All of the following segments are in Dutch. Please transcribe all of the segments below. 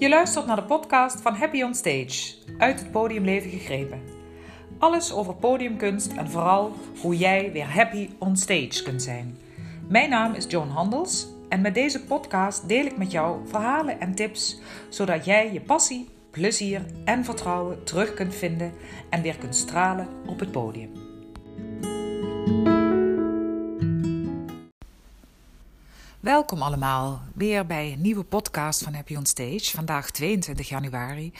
Je luistert naar de podcast van Happy on Stage, uit het podiumleven gegrepen. Alles over podiumkunst en vooral hoe jij weer happy on stage kunt zijn. Mijn naam is Joan Handels en met deze podcast deel ik met jou verhalen en tips zodat jij je passie, plezier en vertrouwen terug kunt vinden en weer kunt stralen op het podium. Welkom allemaal weer bij een nieuwe podcast van Happy on Stage. Vandaag 22 januari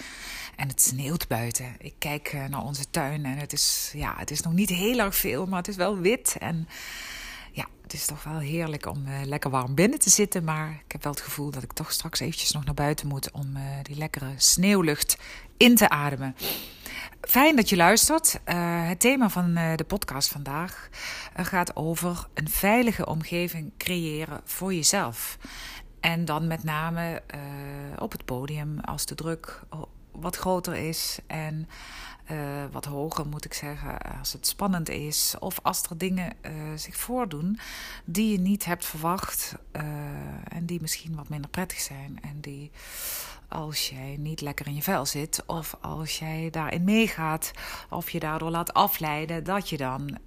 en het sneeuwt buiten. Ik kijk eh, naar onze tuin en het is, ja, het is nog niet heel erg veel, maar het is wel wit. En ja, het is toch wel heerlijk om uh, lekker warm binnen te zitten. Maar ik heb wel het gevoel dat ik toch straks eventjes nog naar buiten moet om uh, die lekkere sneeuwlucht in te ademen. Fijn dat je luistert. Uh, het thema van uh, de podcast vandaag uh, gaat over een veilige omgeving creëren voor jezelf. En dan met name op het podium als de druk wat groter is en wat hoger moet ik zeggen, als het spannend is of als er dingen zich voordoen die je niet hebt verwacht en die misschien wat minder prettig zijn en die als jij niet lekker in je vel zit, of als jij daarin meegaat, of je daardoor laat afleiden, dat je dan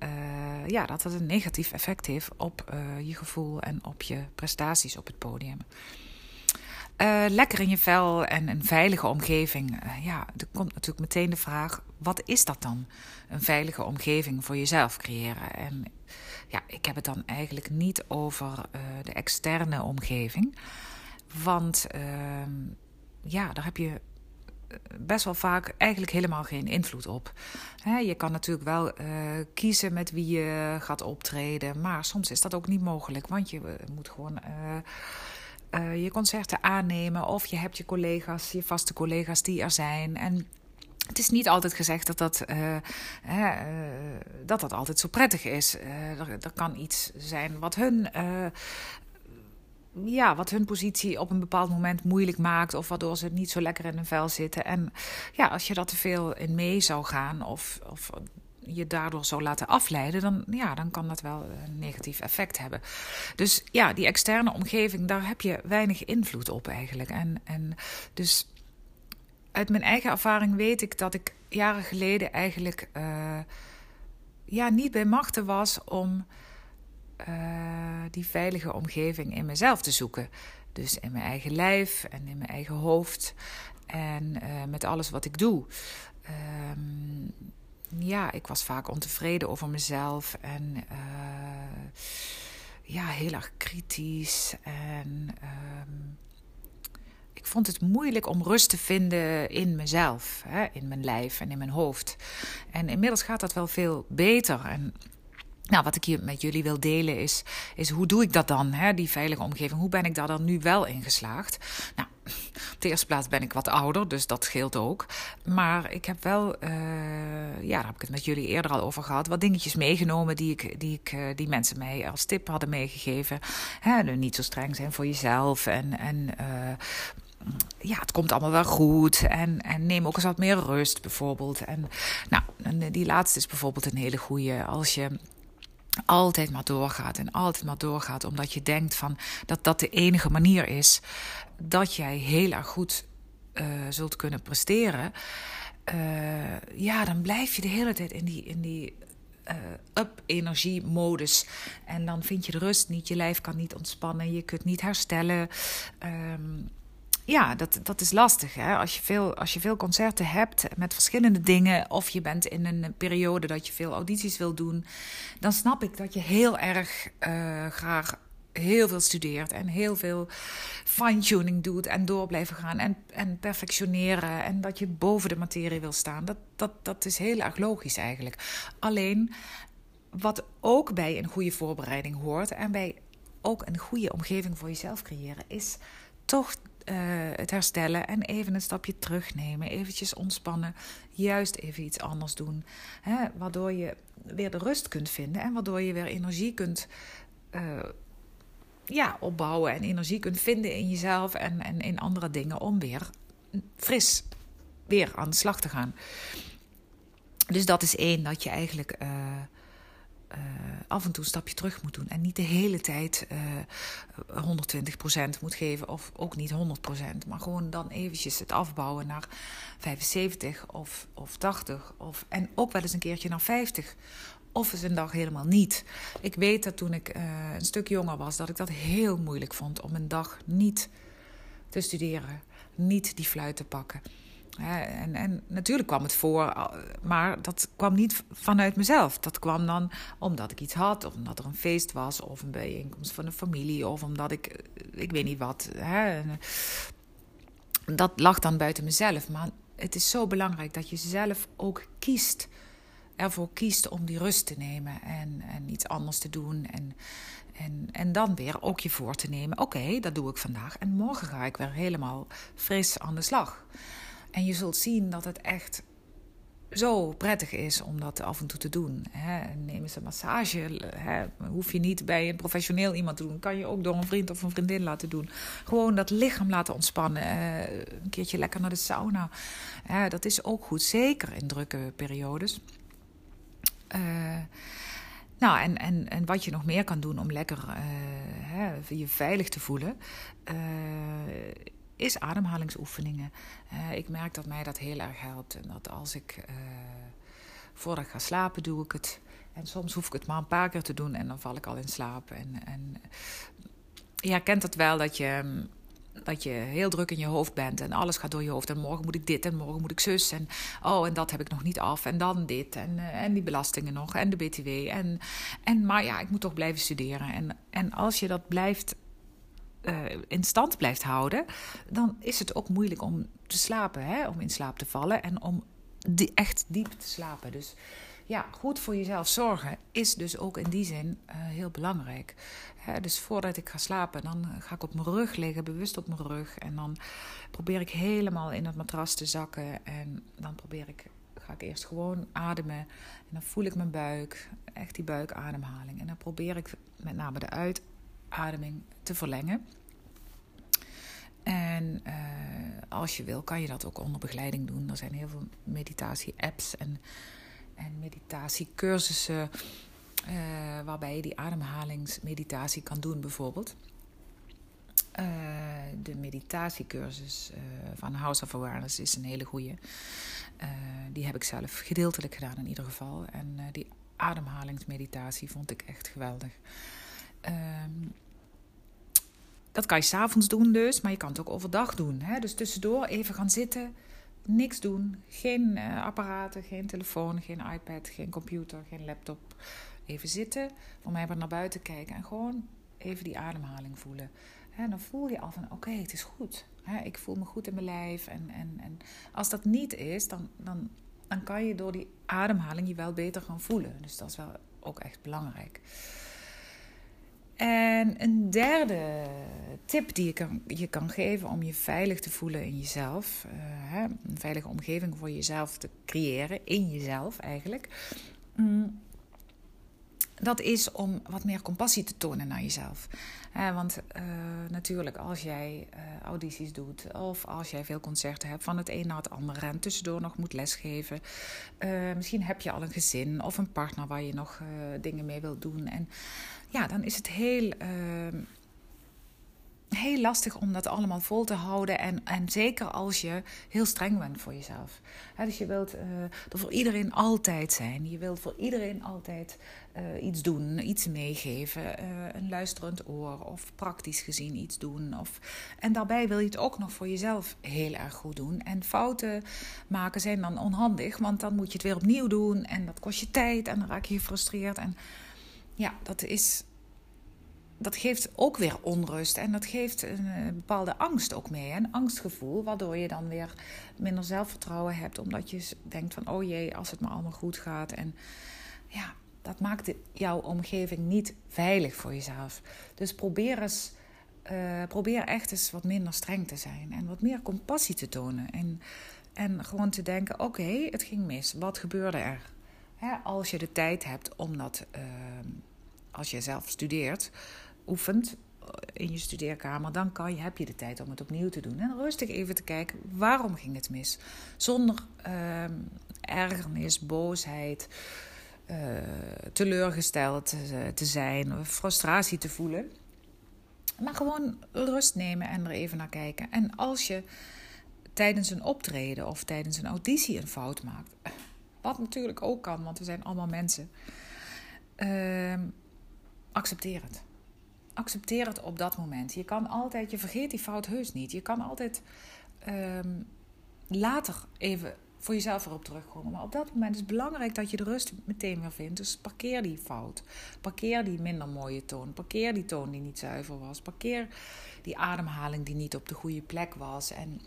ja, dat het een negatief effect heeft op je gevoel en op je prestaties op het podium. Lekker in je vel en een veilige omgeving. ja, er komt natuurlijk meteen de vraag: wat is dat dan? Een veilige omgeving voor jezelf creëren. En ja, ik heb het dan eigenlijk niet over de externe omgeving. Want ehm, ja, daar heb je eh, best wel vaak eigenlijk helemaal geen invloed op. je kan natuurlijk wel uh, kiezen met wie je gaat optreden, maar soms is dat ook niet mogelijk, want je eh, moet gewoon je concerten aannemen of je hebt je collega's, je vaste collega's die er zijn. En het is niet altijd gezegd dat dat, dat, dat altijd zo prettig is. Er, er, kan iets zijn wat hun ja, wat hun positie op een bepaald moment moeilijk maakt. Of waardoor ze niet zo lekker in hun vel zitten. En ja, als je dat te veel in mee zou gaan. Of, of je daardoor zou laten afleiden, dan, ja, dan kan dat wel een negatief effect hebben. Dus ja, die externe omgeving, daar heb je weinig invloed op eigenlijk. En, en dus uit mijn eigen ervaring weet ik dat ik jaren geleden eigenlijk uh, ja, niet bij machten was om uh, die veilige omgeving in mezelf te zoeken. Dus in mijn eigen lijf en in mijn eigen hoofd en uh, met alles wat ik doe. Um, ja, ik was vaak ontevreden over mezelf en ja, heel erg kritisch. En um, ik vond het moeilijk om rust te vinden in mezelf, hè, in mijn lijf en in mijn hoofd. En inmiddels gaat dat wel veel beter. En nou, wat ik hier met jullie wil delen is, is hoe doe ik dat dan, hè, die veilige omgeving? Hoe ben ik daar dan nu wel in geslaagd? Nou, op de eerste plaats ben ik wat ouder, dus dat scheelt ook. Maar ik heb wel, uh, ja, daar heb ik het met jullie eerder al over gehad, wat dingetjes meegenomen die, ik, die, ik, uh, die mensen mij als tip hadden meegegeven. Hè, niet zo streng zijn voor jezelf en, en uh, ja, het komt allemaal wel goed. En, en neem ook eens wat meer rust, bijvoorbeeld. En, nou, die laatste is bijvoorbeeld een hele goede. Als je altijd maar doorgaat en altijd maar doorgaat, omdat je denkt van dat dat de enige manier is dat jij heel erg goed uh, zult kunnen presteren, uh, ja, dan blijf je de hele tijd in die, in die uh, up-energie-modus. En dan vind je de rust niet, je lijf kan niet ontspannen, je kunt niet herstellen. Um, ja, dat, dat is lastig. Hè? Als, je veel, als je veel concerten hebt met verschillende dingen, of je bent in een periode dat je veel audities wil doen, dan snap ik dat je heel erg uh, graag heel veel studeert en heel veel fine-tuning doet en door blijven gaan en, en perfectioneren en dat je boven de materie wil staan. Dat, dat, dat is heel erg logisch eigenlijk. Alleen wat ook bij een goede voorbereiding hoort en bij ook een goede omgeving voor jezelf creëren, is toch uh, het herstellen en even een stapje terugnemen, eventjes ontspannen, juist even iets anders doen, hè, waardoor je weer de rust kunt vinden en waardoor je weer energie kunt uh, ja, opbouwen en energie kunt vinden in jezelf en, en in andere dingen om weer fris weer aan de slag te gaan. Dus dat is één, dat je eigenlijk uh, uh, af en toe een stapje terug moet doen. En niet de hele tijd uh, 120% moet geven, of ook niet 100%. Maar gewoon dan eventjes het afbouwen naar 75 of, of 80. Of, en ook wel eens een keertje naar 50 of eens een dag helemaal niet. Ik weet dat toen ik uh, een stuk jonger was, dat ik dat heel moeilijk vond om een dag niet te studeren, niet die fluit te pakken. En, en, natuurlijk kwam het voor, maar dat kwam niet vanuit mezelf. Dat kwam dan omdat ik iets had, of omdat er een feest was, of een bijeenkomst van een familie, of omdat ik, ik weet niet wat. Hè. Dat lag dan buiten mezelf. Maar het is zo belangrijk dat je zelf ook kiest ervoor kiest om die rust te nemen en, en iets anders te doen. En, en, en dan weer ook je voor te nemen: oké, dat doe ik vandaag. En morgen ga ik weer helemaal fris aan de slag. En je zult zien dat het echt zo prettig is om dat af en toe te doen. Hè. Neem eens een massage. Hè. Hoef je niet bij een professioneel iemand te doen. Kan je ook door een vriend of een vriendin laten doen. Gewoon dat lichaam laten ontspannen. een keertje lekker naar de sauna. dat is ook goed. Zeker in drukke periodes. Uh, nou, en, en, en wat je nog meer kan doen om lekker uh, hè, je veilig te voelen, is ademhalingsoefeningen. ik merk dat mij dat heel erg helpt. En dat als ik voordat ik ga slapen, doe ik het. En soms hoef ik het maar een paar keer te doen en dan val ik al in slaap. En, en je herkent het wel dat je dat je heel druk in je hoofd bent en alles gaat door je hoofd. En morgen moet ik dit en morgen moet ik zus. En oh, en dat heb ik nog niet af. En dan dit. En, uh, en die belastingen nog. En de BTW. En, en, maar ja, ik moet toch blijven studeren. En, en als je dat blijft. Uh, in stand blijft houden, dan is het ook moeilijk om te slapen, hè? om in slaap te vallen en om die echt diep te slapen. Dus ja, goed voor jezelf zorgen is dus ook in die zin uh, heel belangrijk. dus voordat ik ga slapen, dan ga ik op mijn rug liggen, bewust op mijn rug. En dan probeer ik helemaal in het matras te zakken. En dan probeer ik, ga ik eerst gewoon ademen. En dan voel ik mijn buik, echt die buikademhaling. En dan probeer ik met name de uitademing te verlengen. En uh, als je wil, kan je dat ook onder begeleiding doen. Er zijn heel veel meditatie-apps en en meditatiecursussen. Uh, waarbij je die ademhalingsmeditatie kan doen, bijvoorbeeld. Uh, de meditatiecursus van House of Awareness is een hele goede. die heb ik zelf gedeeltelijk gedaan in ieder geval. En die ademhalingsmeditatie vond ik echt geweldig. Ehm, dat kan je s'avonds doen dus, maar je kan het ook overdag doen. Hè? Dus tussendoor even gaan zitten, niks doen. Geen uh, apparaten, geen telefoon, geen iPad, geen computer, geen laptop. Even zitten, voor mij maar naar buiten kijken en gewoon even die ademhaling voelen. En dan voel je al van oké, het is goed. ik voel me goed in mijn lijf. En, en, en als dat niet is, dan, dan, dan kan je door die ademhaling je wel beter gaan voelen. Dus dat is wel ook echt belangrijk. En een derde tip die je, kan, je kan geven om je veilig te voelen in jezelf, uh, hè, een veilige omgeving voor jezelf te creëren, in jezelf eigenlijk, mm, dat is om wat meer compassie te tonen naar jezelf. want uh, natuurlijk, als jij uh, audities doet of als jij veel concerten hebt van het een naar het andere en tussendoor nog moet lesgeven, misschien heb je al een gezin of een partner waar je nog dingen mee wilt doen. En ja, dan is het heel, uh, heel lastig om dat allemaal vol te houden. En, en zeker als je heel streng bent voor jezelf. dus je wilt uh, er voor iedereen altijd zijn. Je wilt voor iedereen altijd uh, iets doen, iets meegeven. Uh, een luisterend oor of praktisch gezien iets doen. Of, en daarbij wil je het ook nog voor jezelf heel erg goed doen. En fouten maken zijn dan onhandig, want dan moet je het weer opnieuw doen. En dat kost je tijd en dan raak je gefrustreerd. En ja, dat is. Dat geeft ook weer onrust en dat geeft een, eh, bepaalde angst ook mee. Een angstgevoel, waardoor je dan weer minder zelfvertrouwen hebt. Omdat je denkt van, oh jee, als het maar allemaal goed gaat. En ja, dat maakt jouw omgeving niet veilig voor jezelf. Dus probeer eens, uh, probeer echt eens wat minder streng te zijn. En wat meer compassie te tonen. En, en gewoon te denken, oké, het ging mis. Wat gebeurde er? als je de tijd hebt om dat, ehm, als je zelf studeert, oefent eh, in je studeerkamer, dan kan je, heb je de tijd om het opnieuw te doen. En rustig even te kijken, waarom ging het mis? Zonder uh, ergernis, boosheid, teleurgesteld te zijn, frustratie te voelen. Maar gewoon rust nemen en er even naar kijken. En als je tijdens een optreden of tijdens een auditie een fout maakt, wat natuurlijk ook kan, want we zijn allemaal mensen, uh, accepteer het. Accepteer het op dat moment. Je kan altijd, je vergeet die fout heus niet. Je kan altijd uh, later even voor jezelf erop terugkomen. Maar op dat moment is het belangrijk dat je de rust meteen weer vindt. Dus parkeer die fout. Parkeer die minder mooie toon. Parkeer die toon die niet zuiver was. Parkeer die ademhaling die niet op de goede plek was. En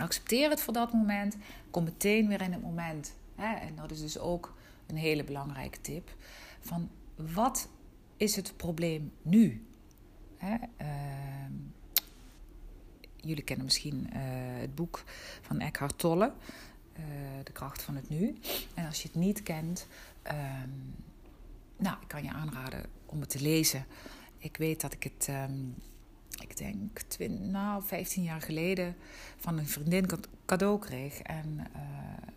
accepteer het voor dat moment. Kom meteen weer in het moment. En dat is dus ook een hele belangrijke tip. Van wat is het probleem nu? Ehm, jullie kennen misschien uh, het boek van Eckhart Tolle. Eh, de kracht van het nu. En als je het niet kent, ehm, nou, ik kan je aanraden om het te lezen. Ik weet dat ik het, ehm, ik denk, 20, nou, 15 jaar geleden van een vriendin cadeau kreeg. En uh,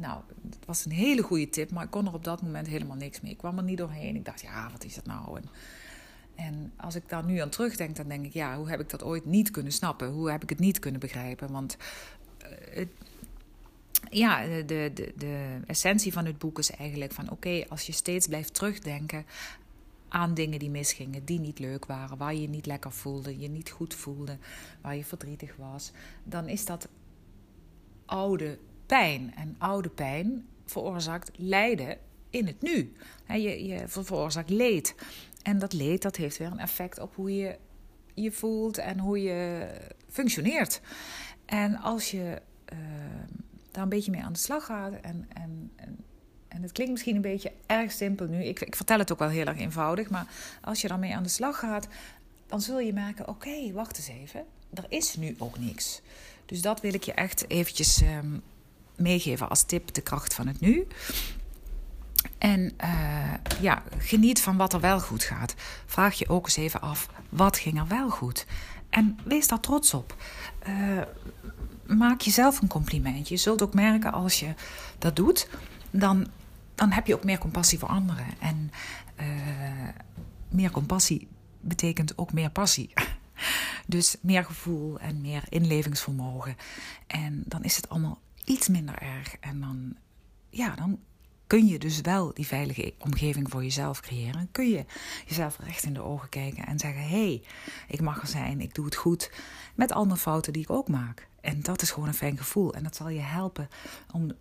nou, het was een hele goede tip, maar ik kon er op dat moment helemaal niks mee. Ik kwam er niet doorheen. Ik dacht, ja, wat is dat nou? En, en als ik daar nu aan terugdenk, dan denk ik, ja, hoe heb ik dat ooit niet kunnen snappen? Hoe heb ik het niet kunnen begrijpen? Want uh, het, ja, de, de, de essentie van het boek is eigenlijk van oké, als je steeds blijft terugdenken aan dingen die misgingen, die niet leuk waren, waar je je niet lekker voelde, je niet goed voelde, waar je verdrietig was, dan is dat oude pijn. En oude pijn veroorzaakt lijden in het nu. Je, je veroorzaakt leed. En dat leed dat heeft weer een effect op hoe je je voelt en hoe je functioneert. En als je uh, daar een beetje mee aan de slag gaat. En, en, en, het klinkt misschien een beetje erg simpel nu. Ik, ik vertel het ook wel heel erg eenvoudig. Maar als je daarmee aan de slag gaat, dan zul je merken: oké, wacht eens even. Er is nu ook niks. Dus dat wil ik je echt eventjes um, meegeven als tip: de kracht van het nu. En uh, ja, geniet van wat er wel goed gaat. Vraag je ook eens even af: wat ging er wel goed? En wees daar trots op. Uh, maak jezelf een complimentje. Je zult ook merken als je dat doet, dan, dan heb je ook meer compassie voor anderen. En uh, meer compassie betekent ook meer passie. Dus meer gevoel en meer inlevingsvermogen. En dan is het allemaal iets minder erg. En dan, ja, dan kun je dus wel die veilige omgeving voor jezelf creëren. Kun je jezelf recht in de ogen kijken en zeggen: hey, ik mag er zijn, ik doe het goed. Met andere fouten die ik ook maak. En dat is gewoon een fijn gevoel. En dat zal je helpen om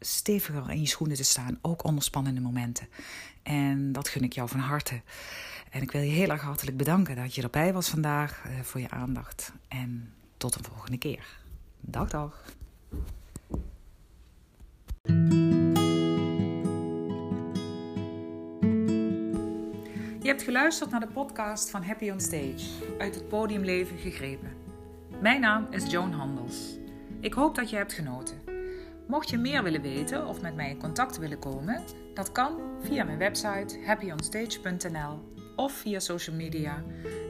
steviger in je schoenen te staan, ook onder spannende momenten. En dat gun ik jou van harte. En ik wil je heel erg hartelijk bedanken dat je erbij was vandaag uh, voor je aandacht. En tot een volgende keer. Dag, dag. Je hebt geluisterd naar de podcast van Happy on Stage, uit het podiumleven gegrepen. Mijn naam is Joan Handels. Ik hoop dat je hebt genoten. Mocht je meer willen weten of met mij in contact willen komen, dat kan via mijn website happyonstage.nl of via social media,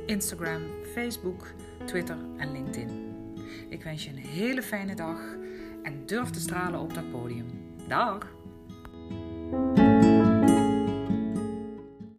Instagram, Facebook, Twitter en LinkedIn. Ik wens je een hele fijne dag en durf te stralen op dat podium. Dag!